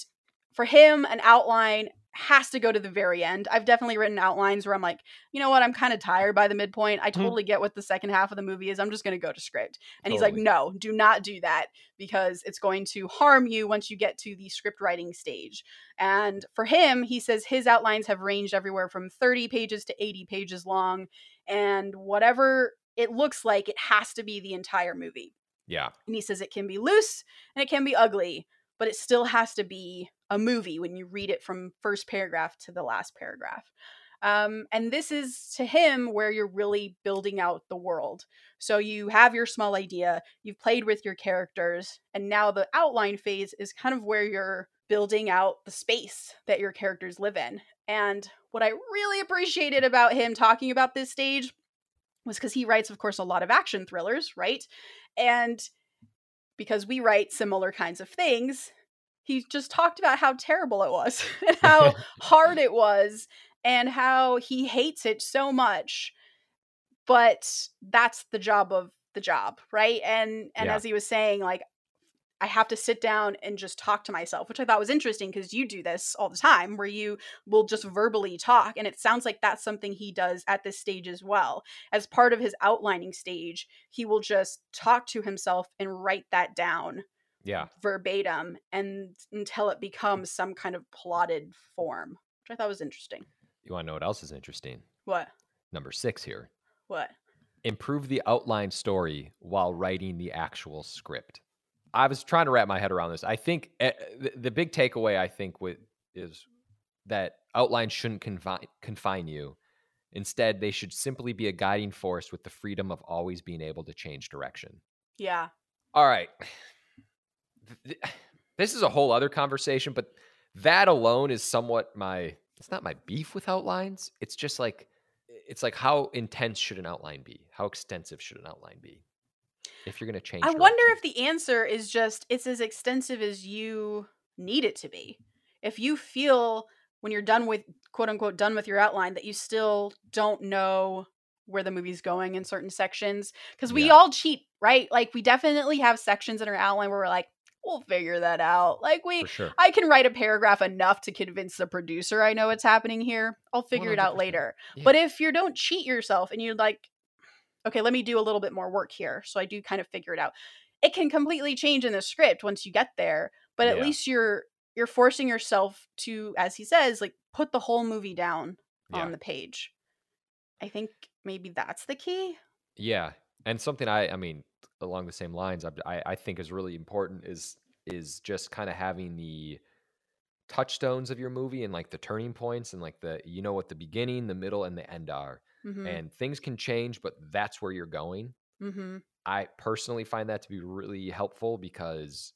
for him, an outline has to go to the very end. I've definitely written outlines where I'm like, you know what, I'm kind of tired by the midpoint. I Hmm. totally get what the second half of the movie is. I'm just going to go to script. And he's like, no, do not do that because it's going to harm you once you get to the script writing stage. And for him, he says his outlines have ranged everywhere from 30 pages to 80 pages long. And whatever it looks like, it has to be the entire movie. Yeah. And he says it can be loose and it can be ugly, but it still has to be a movie when you read it from first paragraph to the last paragraph. Um, and this is to him where you're really building out the world. So you have your small idea, you've played with your characters, and now the outline phase is kind of where you're building out the space that your characters live in. And what I really appreciated about him talking about this stage was because he writes, of course, a lot of action thrillers, right? And because we write similar kinds of things, he just talked about how terrible it was and how hard it was and how he hates it so much. But that's the job of the job, right? And and Yeah. as he was saying, like I have to sit down and just talk to myself, which I thought was interesting because you do this all the time where you will just verbally talk. And it sounds like that's something he does at this stage as well. As part of his outlining stage, he will just talk to himself and write that down Yeah. verbatim and until it becomes some kind of plotted form, which I thought was interesting. You want to know what else is interesting? What? Number six here. What? Improve the outline story while writing the actual script. I was trying to wrap my head around this. I think uh, the, the big takeaway I think with is that outlines shouldn't confine confine you. Instead, they should simply be a guiding force with the freedom of always being able to change direction. Yeah. All right. Th- th- This is a whole other conversation, but that alone is somewhat my it's not my beef with outlines. It's just like it's like how intense should an outline be? How extensive should an outline be? If you're going to change I wonder if the answer is just it's as extensive as you need it to be. If you feel when you're done with quote unquote done with your outline that you still don't know where the movie's going in certain sections because we Yeah. all cheat, right? Like we definitely have sections in our outline where we're like we'll figure that out. Like we sure. I can write a paragraph enough to convince the producer I know what's happening here. I'll figure it out later. Yeah. But if you don't cheat yourself and you're like, okay, let me do a little bit more work here. So I do kind of figure it out. It can completely change in the script once you get there, but at Yeah. least you're you're forcing yourself to, as he says, like put the whole movie down Yeah. on the page. I think maybe that's the key. Yeah, and something I I mean along the same lines I I, think is really important is is just kind of having the touchstones of your movie and like the turning points and like the you know what the beginning, the middle, and the end are. Mm-hmm. And things can change, but that's where you're going. mm-hmm. I personally find that to be really helpful because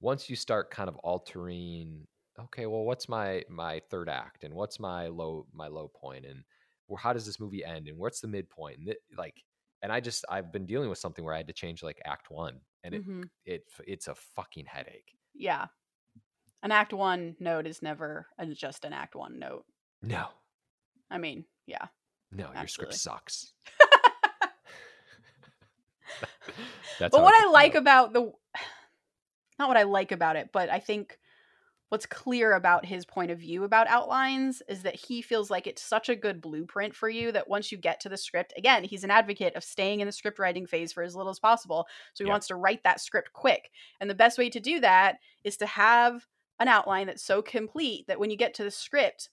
once you start kind of altering, okay, well, what's my my third act and what's my low my low point and well, how does this movie end and what's the midpoint and th- like and I just I've been dealing with something where I had to change like act one and it mm-hmm. it it's a fucking headache. Yeah. An act one note is never a, just an act one note. No, I mean, yeah. no, your script sucks. But what I like about the not what I like about it, but I think what's clear about his point of view about outlines is that he feels like it's such a good blueprint for you that once you get to the script, again, he's an advocate of staying in the script writing phase for as little as possible. So he Yeah. wants to write that script quick. And the best way to do that is to have an outline that's so complete that when you get to the script,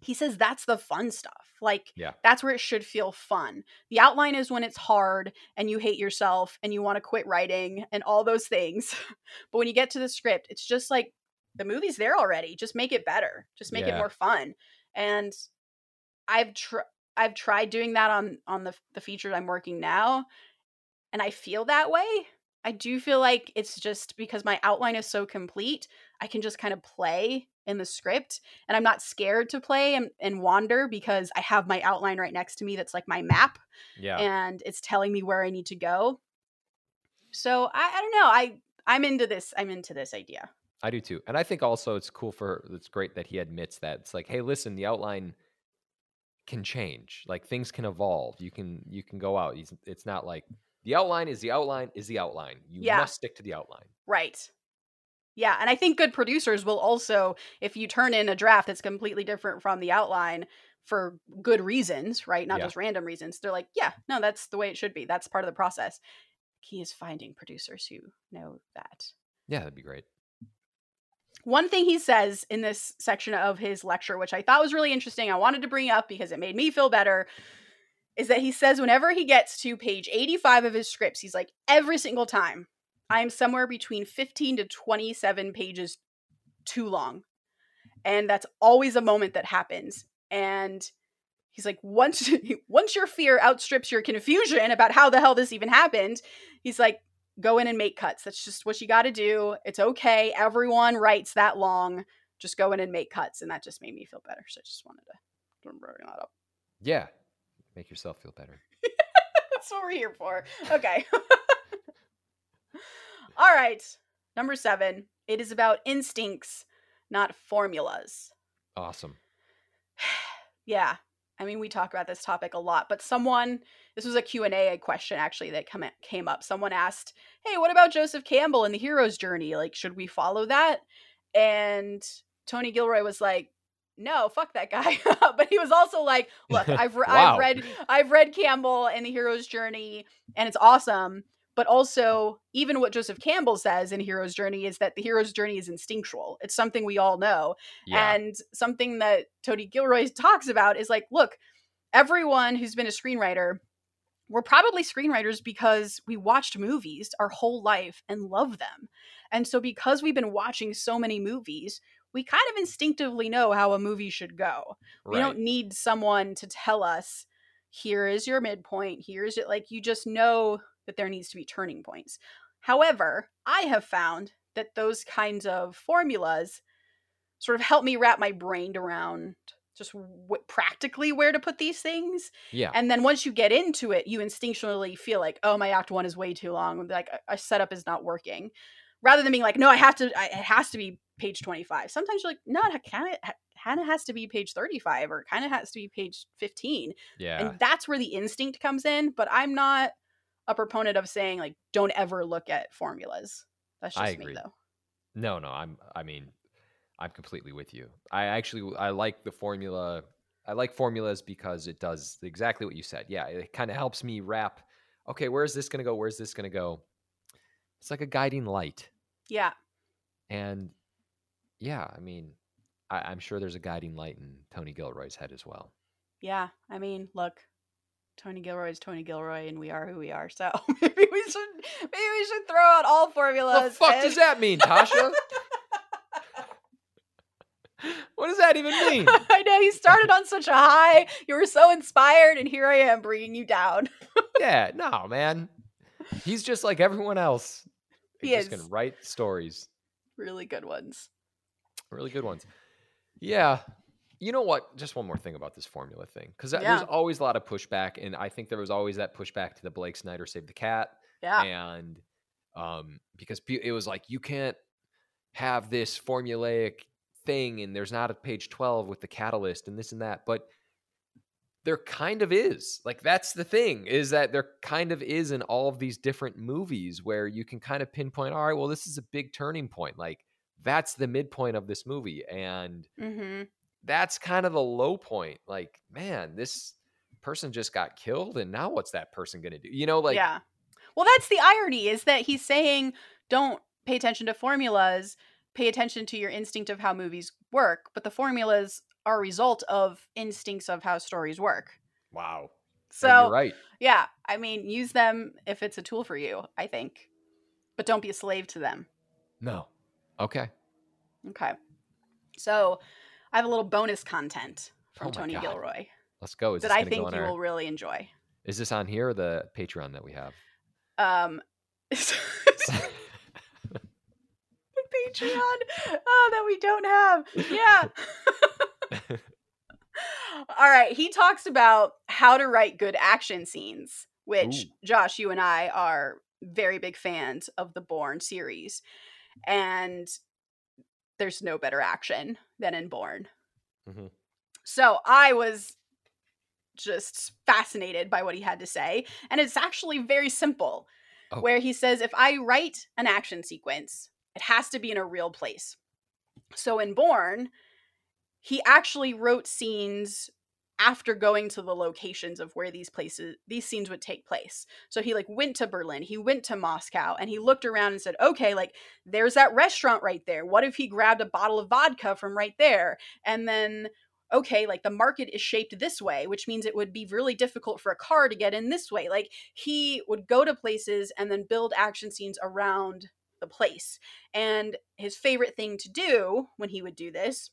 he says that's the fun stuff. Like Yeah. that's where it should feel fun. The outline is when it's hard and you hate yourself and you want to quit writing and all those things. but when you get to the script, it's just like the movie's there already. Just make it better. Just make it more fun. And I've tr- I've tried doing that on on the the feature I'm working now and I feel that way. I do feel like it's just because my outline is so complete, I can just kind of play in the script and I'm not scared to play and, and wander because I have my outline right next to me that's like my map Yeah. and it's telling me where I need to go. So I, I don't know. I I'm into this. I'm into this idea. I do too. And I think also it's cool for it's great that he admits that. It's like, hey, listen, the outline can change. Like things can evolve. You can you can go out. It's not like the outline is the outline is the outline. You Yeah. must stick to the outline. Right. Yeah, and I think good producers will also, if you turn in a draft that's completely different from the outline for good reasons, right? Not Yeah. just random reasons. They're like, yeah, no, that's the way it should be. That's part of the process. Key is finding producers who know that. Yeah, that'd be great. One thing he says in this section of his lecture, which I thought was really interesting, I wanted to bring up because it made me feel better, is that he says whenever he gets to page 85 of his scripts, he's like, every single time, I'm somewhere between 15 to 27 pages too long. And that's always a moment that happens. And he's like, once once your fear outstrips your confusion about how the hell this even happened, he's like, go in and make cuts. That's just what you got to do. It's okay. Everyone writes that long. Just go in and make cuts. And that just made me feel better. So I just wanted to bring that up. Yeah, make yourself feel better. That's what we're here for. Okay. All right. Number seven. It is about instincts, not formulas. Awesome. yeah. I mean, we talk about this topic a lot, but someone, this was a Q&A question actually that come, came up. Someone asked, hey, what about Joseph Campbell and the hero's journey? Like, should we follow that? And Tony Gilroy was like, no, fuck that guy. but he was also like, look, I've, re- Wow. I've read I've read Campbell and the hero's journey and it's awesome. But also, even what Joseph Campbell says in Hero's Journey is that the hero's journey is instinctual. It's something we all know. Yeah. And something that Tony Gilroy talks about is like, look, everyone who's been a screenwriter, we're probably screenwriters because we watched movies our whole life and love them. And so, because we've been watching so many movies, we kind of instinctively know how a movie should go. We don't need someone to tell us, here is your midpoint, here's it. Like, you just know that there needs to be turning points. However, I have found that those kinds of formulas sort of help me wrap my brain around just w- practically where to put these things. yeah. And then once you get into it, you instinctually feel like, oh, my act one is way too long. Like a- a setup is not working. Rather than being like, no, I have to, I, it has to be page 25. Sometimes you're like, no, it kind of kind of has to be page 35 or kind of has to be page 15. yeah. And that's where the instinct comes in. But I'm not a proponent of saying like, don't ever look at formulas. That's just I me though. No, no, I'm I mean, I'm completely with you. I actually I like the formula. I like formulas because it does exactly what you said. Yeah, it kind of helps me wrap okay, where's this going to go? Where's this going to go? It's like a guiding light. Yeah. And yeah, I mean, I, I'm sure there's a guiding light in Tony Gilroy's head as well. Yeah. I mean, look, Tony Gilroy is Tony Gilroy and we are who we are. So maybe we should maybe we should throw out all formulas. What the fuck and- does that mean, Tasha? what does that even mean? I know you started on such a high. You were so inspired, and here I am bringing you down. yeah, no, man. He's just like everyone else. He He's just is. gonna write stories. Really good ones. Really good ones. Yeah. You know what? Just one more thing about this formula thing. Because there's always a lot of pushback. And I think there was always that pushback to the Blake Snyder Save the Cat. Yeah. And um, because it was like, you can't have this formulaic thing and there's not a page 12 with the catalyst and this and that. But there kind of is. Like, that's the thing is that there kind of is in all of these different movies where you can kind of pinpoint, all right, well, this is a big turning point. Like, that's the midpoint of this movie. And Mm-hmm. that's kind of the low point. Like, man, this person just got killed, and now what's that person gonna do? You know, like, yeah. Well, that's the irony is that he's saying don't pay attention to formulas, pay attention to your instinct of how movies work, but the formulas are a result of instincts of how stories work. wow. So, right. yeah, I mean, use them if it's a tool for you, I think. But don't be a slave to them. No. Okay. Okay. So, I have a little bonus content from Oh Tony God. Gilroy Let's go. Is that I think you our- will really enjoy. Is this on here or the Patreon that we have? Um Patreon oh, that we don't have. Yeah. All right. He talks about how to write good action scenes, which Ooh. Josh, you and I are very big fans of the Bourne series. And there's no better action than in Bourne. Mhm. So I was just fascinated by what he had to say. And it's actually very simple, Oh. where he says, if I write an action sequence, it has to be in a real place. So in Bourne, he actually wrote scenes after going to the locations of where these places these scenes would take place. So he like went to berlin he went to moscow and he looked around and said okay like there's that restaurant right there. What if he grabbed a bottle of vodka from right there? And then okay like the market is shaped this way which means it would be really difficult for a car to get in this way. Like he would go to places and then build action scenes around the place. And his favorite thing to do when he would do this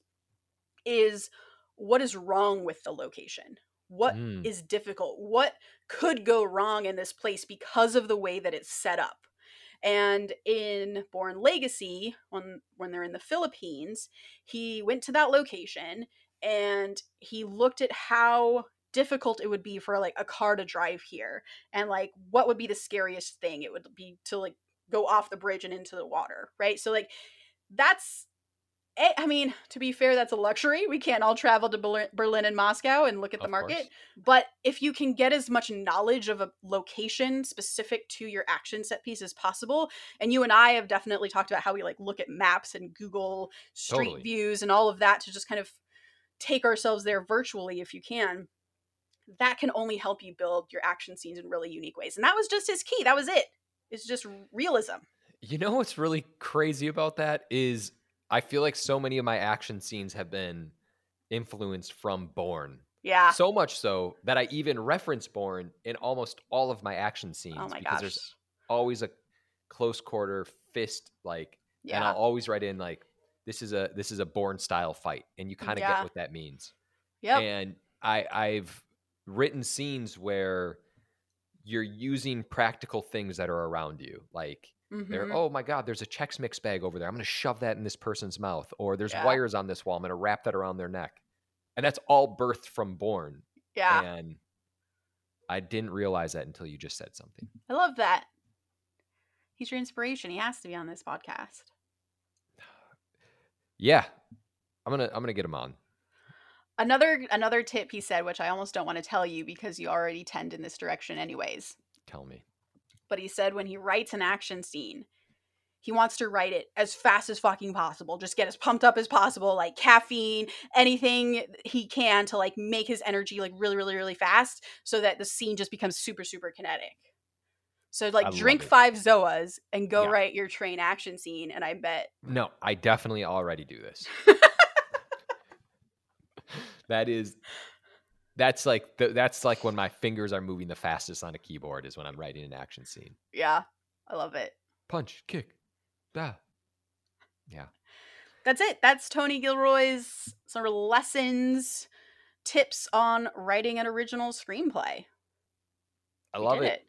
is what is wrong with the location? What Mm. is difficult? What could go wrong in this place because of the way that it's set up? And in Bourne legacy when when they're in the philippines he went to that location and he looked at how difficult it would be for like a car to drive here and like what would be the scariest thing? It would be to like go off the bridge and into the water right so like that's eh, I mean, to be fair, that's a luxury. We can't all travel to Berlin- Berlin and Moscow and look at the Of market. course. But if you can get as much knowledge of a location specific to your action set piece as possible, and you and I have definitely talked about how we like look at maps and Google street Totally. views and all of that to just kind of take ourselves there virtually if you can. That can only help you build your action scenes in really unique ways. And that was just his key. That was it. It's just realism. You know what's really crazy about that is I feel like so many of my action scenes have been influenced from Bourne. Yeah. So much so that I even reference Bourne in almost all of my action scenes oh my because gosh. there's always a close quarter fist like and I'll always write in like this is a this is a Bourne style fight and you kind of Yeah. get what that means. Yeah. And I I've written scenes where you're using practical things that are around you like they're Mhm. oh my god there's a Chex Mix bag over there i'm going to shove that in this person's mouth or there's Yeah. wires on this wall i'm going to wrap that around their neck and that's all birthed from Bourne yeah. and i didn't realize that until you just said something I love that. He's your inspiration. He has to be on this podcast. yeah i'm going to i'm going to get him on Another another tip he said, which I almost don't want to tell you because you already tend in this direction anyways. tell me But he said when he writes an action scene, he wants to write it as fast as fucking possible. Just get as pumped up as possible, like caffeine, anything he can to like make his energy like really, really, really fast so that the scene just becomes super, super kinetic. So like I drink five Zoas and go Yeah. write your train action scene, and I bet no i definitely already do this that is that's like th- that's like when my fingers are moving the fastest on a keyboard is when i'm writing an action scene yeah, I love it. punch kick da Yeah. that's it. That's Tony Gilroy's sort of lessons, tips on writing an original screenplay. i He love did it.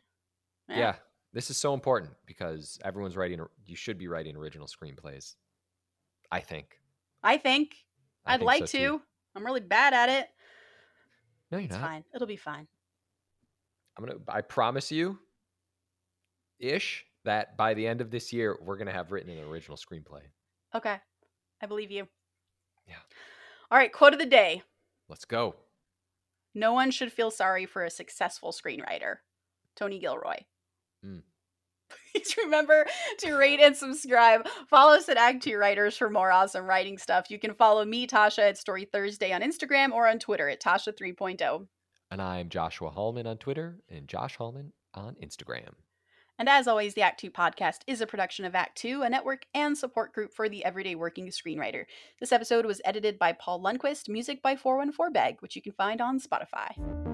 Yeah. This is so important because everyone's writing, you should be writing original screenplays. I think. I think I I'd think like so, to. I'm really bad at it. No, you're It's not. fine. It'll be fine. I'm to, I promise you, ish, that by the end of this year, we're going to have written an original screenplay. Okay. I believe you. Yeah. All right, quote of the day. Let's go. No one should feel sorry for a successful screenwriter. Tony Gilroy. Mm. Please remember to rate and subscribe. Follow us at Act 2 Writers for more awesome writing stuff. You can follow me, Tasha, at Story Thursday on Instagram or on Twitter at Tasha oh. 3.0. And I'm Joshua Hallman on Twitter and Josh Hallman on Instagram. And as always, the Act 2 podcast is a production of Act 2, a network and support group for the everyday working screenwriter. This episode was edited by Paul Lundquist, music by 414 Bag, which you can find on Spotify.